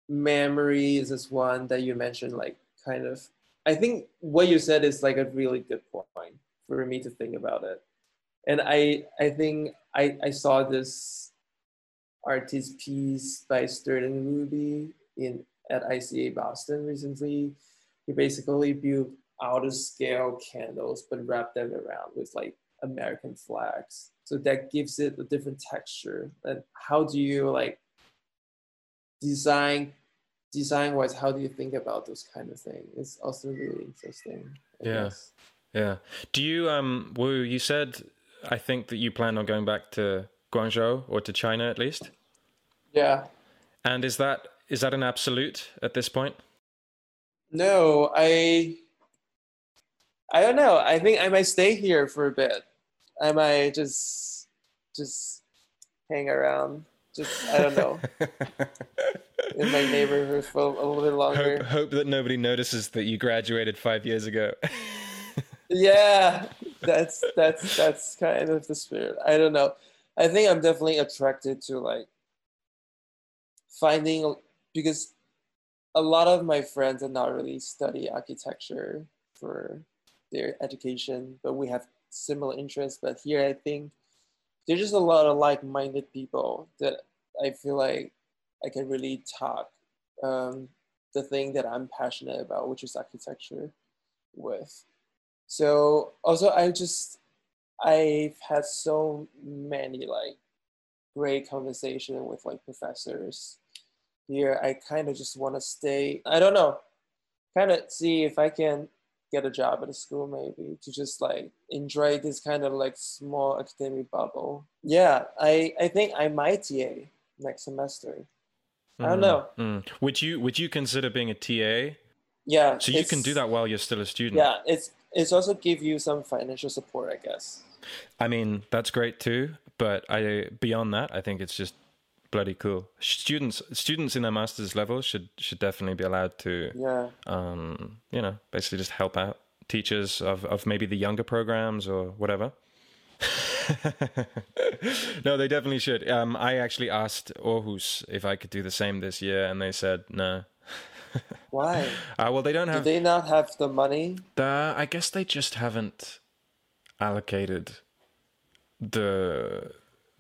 memory is this one that you mentioned, like kind of, I think what you said is like a really good point for me to think about it. And I, I think I, I saw this artist piece by Sterling Ruby in at ICA Boston recently. He basically built out of scale candles, but wrapped them around with like American flags. So that gives it a different texture. And how do you like design design wise how do you think about those kind of things it's also really interesting I yeah. guess. yeah. Do you um Wu you said I think that you plan on going back to Guangzhou or to China at least? Yeah. And is that is that an absolute at this point? No I I don't know. I think I might stay here for a bit I might just just hang around. Just I don't know. in my neighborhood for a little bit longer. Hope, hope that nobody notices that you graduated five years ago. yeah, that's that's that's kind of the spirit. I don't know. I think I'm definitely attracted to like finding because a lot of my friends are not really study architecture for their education, but we have similar interests. But here, I think there's just a lot of like-minded people that I feel like I can really talk um, the thing that I'm passionate about, which is architecture, with. So also, I just I've had so many like great conversation with like professors here. I kind of just want to stay. I don't know, kind of see if I can get a job at a school maybe to just like enjoy this kind of like small academic bubble. Yeah, I I think I might TA next semester. I don't know. Mm. Would you would you consider being a TA? Yeah. So you can do that while you're still a student. Yeah, it's it's also give you some financial support, I guess. I mean, that's great too, but I beyond that, I think it's just bloody cool. Students students in their masters level should should definitely be allowed to Yeah. um, you know, basically just help out teachers of, of maybe the younger programs or whatever. no, they definitely should. Um, I actually asked Aarhus if I could do the same this year, and they said no. Why? Uh, well, they don't have. Do they not have the money? the. I guess they just haven't allocated the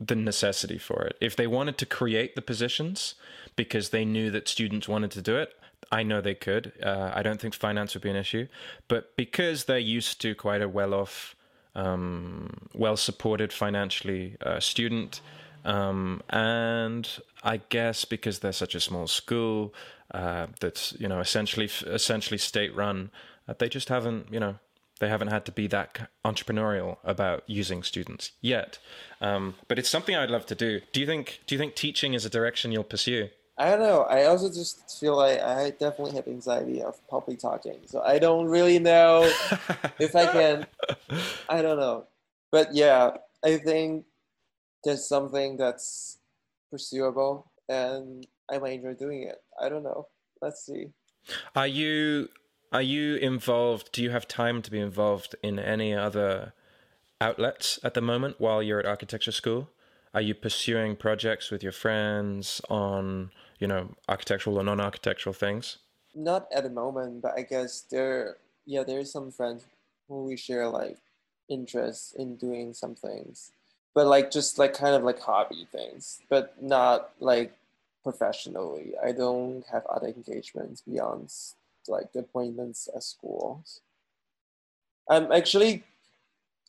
the necessity for it. If they wanted to create the positions because they knew that students wanted to do it, I know they could. Uh, I don't think finance would be an issue, but because they're used to quite a well-off, um, well-supported financially uh, student, um, and I guess because they're such a small school uh, that's you know essentially essentially state-run, uh, they just haven't you know they haven't had to be that entrepreneurial about using students yet. Um, but it's something I'd love to do. Do you think? Do you think teaching is a direction you'll pursue? I don't know. I also just feel like I definitely have anxiety of public talking. So I don't really know if I can. I don't know. But yeah, I think there's something that's pursuable and I might enjoy doing it. I don't know. Let's see. Are you are you involved? Do you have time to be involved in any other outlets at the moment while you're at architecture school? Are you pursuing projects with your friends on you know architectural or non-architectural things? Not at the moment, but I guess there, yeah, there's some friends who we share like interest in doing some things, but like just like kind of like hobby things, but not like professionally. I don't have other engagements beyond like appointments at schools. I'm actually,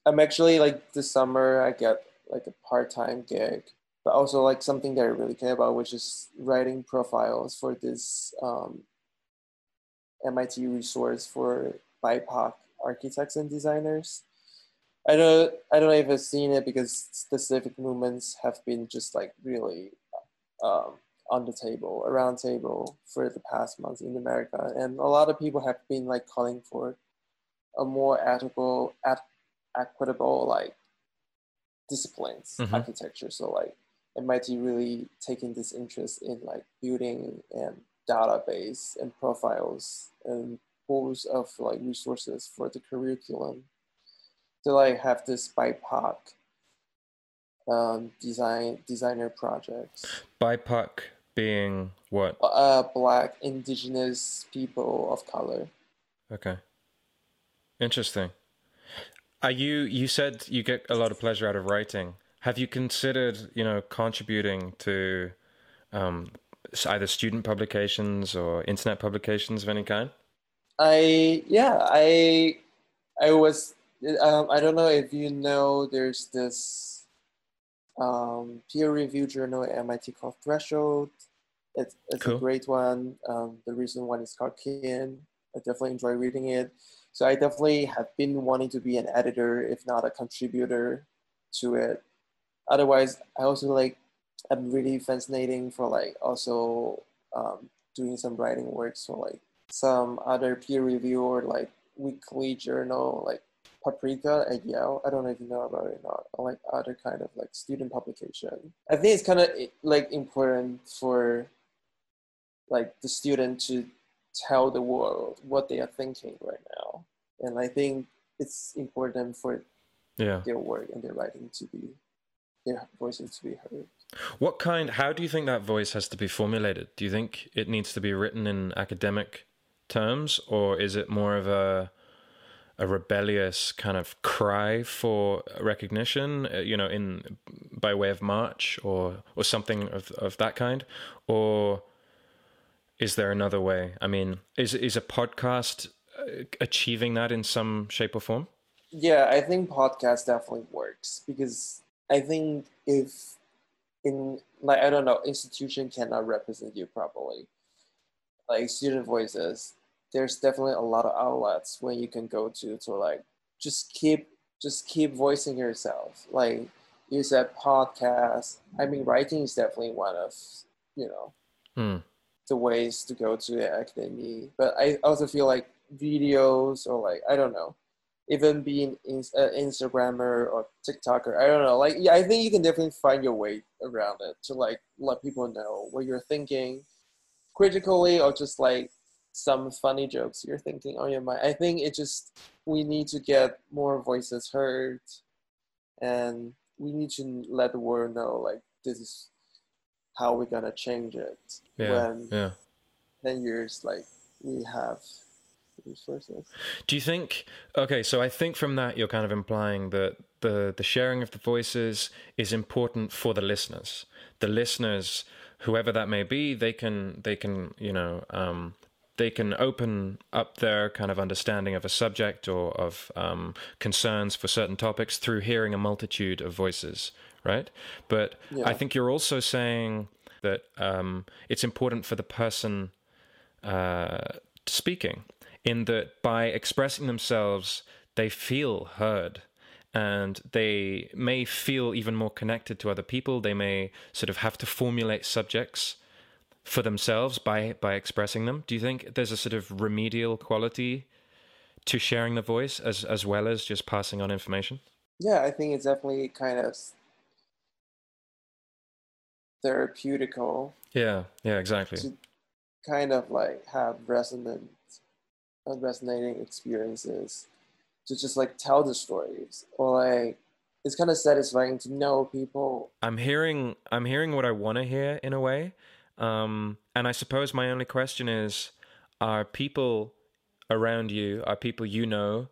I'm actually like this summer I get like a part-time gig, but also like something that I really care about, which is writing profiles for this um, MIT resource for BIPOC architects and designers. I don't I don't know if I've seen it because specific movements have been just like really um, on the table, around table for the past months in America, and a lot of people have been like calling for a more ethical, at, equitable like disciplines Mhm. architecture. So like MIT really taking this interest in like building and database and profiles and pools of like resources for the curriculum to like have this BIPOC um, design designer projects. BIPOC being what? Uh, black indigenous people of color. Okay. Interesting. Are you you said you get a lot of pleasure out of writing. Have you considered, you know, contributing to um, either student publications or internet publications of any kind? I yeah I I was um, I don't know if you know there's this um, peer review journal at MIT called Threshold. It's it's Cool. a great one. Um, the recent one is called Kin. I definitely enjoy reading it. So I definitely have been wanting to be an editor, if not a contributor to it. Otherwise, I also like I'm really fascinating for like also um, doing some writing works for like some other peer review or like weekly journal like Paprika at Yale. I don't know if you know about it or not. Or like other kind of like student publication. I think it's kind of like important for like the student to tell the world what they are thinking right now. And I think it's important for yeah their work and their writing to be their voices to be heard. What kind? How do you think that voice has to be formulated? Do you think it needs to be written in academic terms, or is it more of a a rebellious kind of cry for recognition? uh, You know, in by way of march or or something of of that kind, or is there another way? I mean, is is a podcast uh, achieving that in some shape or form? Yeah, I think podcast definitely works because I think if in like I don't know, institution cannot represent you properly. Like student voices, there's definitely a lot of outlets when you can go to to like just keep just keep voicing yourself. Like you said podcast. I mean writing is definitely one of you know Hmm. the ways to go to the academy. But I also feel like videos or like I don't know, even being in, uh, Instagrammer or TikToker. I don't know. Like yeah, I think you can definitely find your way around it to like let people know what you're thinking critically or just like some funny jokes you're thinking on your mind. I think it just we need to get more voices heard, and we need to let the world know like this is how we're gonna change it Yeah. when Yeah. 10 years like we have resources Do you think okay, so I think from that you're kind of implying that the the sharing of the voices is important for the listeners. The listeners, whoever that may be, they can they can, you know, um they can open up their kind of understanding of a subject or of um, concerns for certain topics through hearing a multitude of voices, right? But Yeah. I think you're also saying that um, it's important for the person uh, speaking, in that by expressing themselves, they feel heard and they may feel even more connected to other people. They may sort of have to formulate subjects for themselves by by expressing them. Do you think there's a sort of remedial quality to sharing the voice as as well as just passing on information? yeah i think it's definitely kind of therapeutical Yeah, yeah, exactly. to kind of like have resonant resonating experiences to just like tell the stories or like it's kind of satisfying to know people I'm hearing I'm hearing what I want to hear in a way. Um, and I suppose my only question is are people around you, are people you know,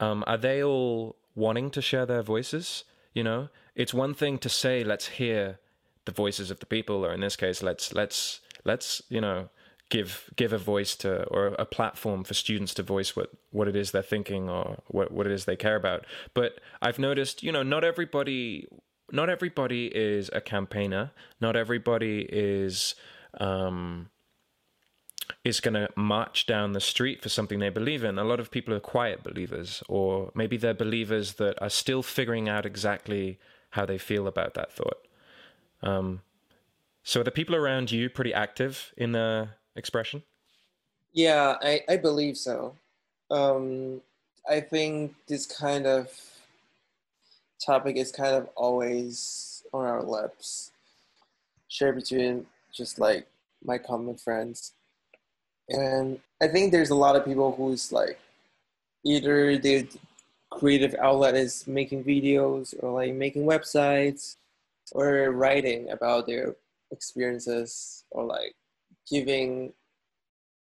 um, are they all wanting to share their voices? You know, it's one thing to say let's hear the voices of the people or in this case let's let's let's, you know, give give a voice to or a platform for students to voice what what it is they're thinking or what what it is they care about but i've noticed you know not everybody not everybody is a campaigner. Not everybody is um is going to march down the street for something they believe in. A lot of people are quiet believers or maybe they're believers that are still figuring out exactly how they feel about that thought. Um so are the people around you pretty active in the expression? Yeah, I, I believe so. Um, I think this kind of topic is kind of always on our lips, shared between just like my common friends. And I think there's a lot of people who's like either their creative outlet is making videos or like making websites or writing about their experiences or like giving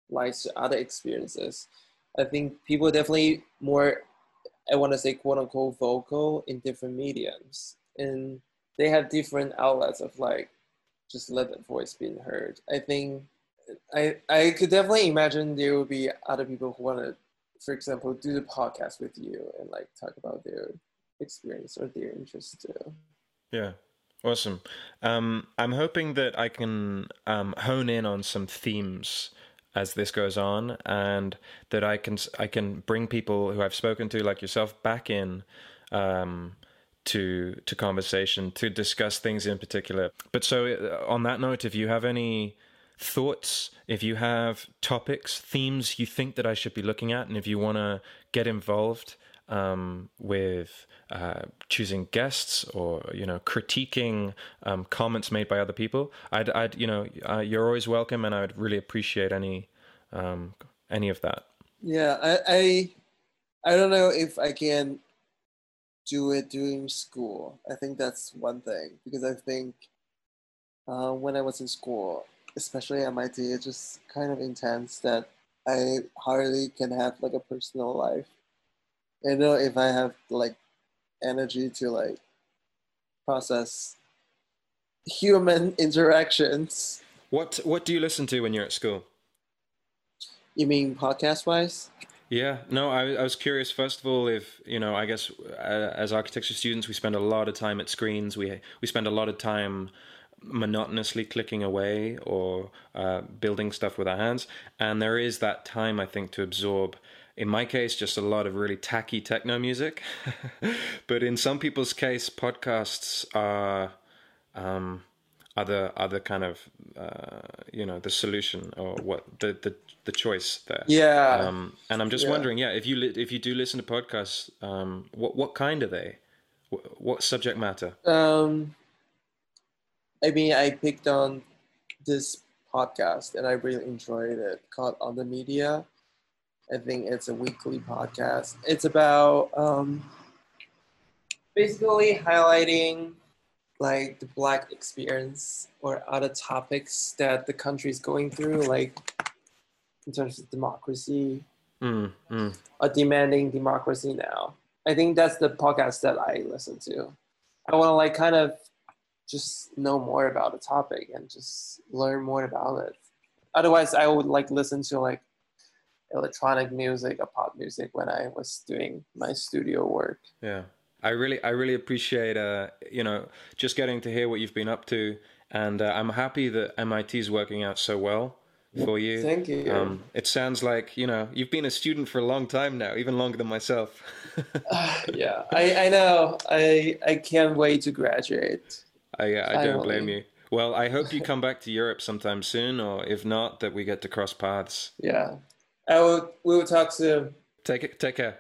lives to other experiences. I think people definitely more, I want to say, quote unquote, vocal in different mediums. And they have different outlets of like, just let that voice being heard. I think I, I could definitely imagine there will be other people who want to, for example, do the podcast with you and like talk about their experience or their interest too. Yeah, awesome. Um, I'm hoping that I can um, hone in on some themes as this goes on, and that I can I can bring people who I've spoken to, like yourself, back in um, to to conversation to discuss things in particular. But so, uh, on that note, if you have any thoughts, if you have topics, themes you think that I should be looking at, and if you want to get involved um, with uh, choosing guests or you know critiquing um, comments made by other people, I'd, I'd you know uh, you're always welcome, and I would really appreciate any um, any of that. Yeah, I, I I don't know if I can do it during school. I think that's one thing because I think uh, when I was in school, especially at MIT, it's just kind of intense that I hardly can have like a personal life. I know if I have like energy to like process human interactions. What What do you listen to when you're at school? You mean podcast wise? Yeah, no, I, I was curious. First of all, if you know, I guess uh, as architecture students, we spend a lot of time at screens. We we spend a lot of time monotonously clicking away or uh, building stuff with our hands, and there is that time I think to absorb. In my case, just a lot of really tacky techno music, but in some people's case, podcasts are. Um, other other kind of uh, you know the solution or what the the, the choice there. Yeah. Um, and i'm just Yeah. wondering yeah if you li- if you do listen to podcasts um, what what kind are they? What, what subject matter? Um i mean i picked on this podcast and i really enjoyed it. Called on the media i think it's a weekly podcast it's about um basically highlighting like the black experience or other topics that the country is going through like in terms of democracy mm, mm. demanding democracy now. I think that's the podcast that I listen to. I want to like kind of just know more about a topic and just learn more about it. Otherwise, I would like listen to like electronic music or pop music when I was doing my studio work. yeah i really i really appreciate uh you know just getting to hear what you've been up to and uh, i'm happy that mit is working out so well for you Thank you. um, it sounds like you know you've been a student for a long time now even longer than myself yeah, I, I know. I I can't wait to graduate. I, uh, I don't blame you. Well, I hope you come back to Europe sometime soon, or if not, that we get to cross paths. Yeah, I will. We will talk soon. Take it. Take care.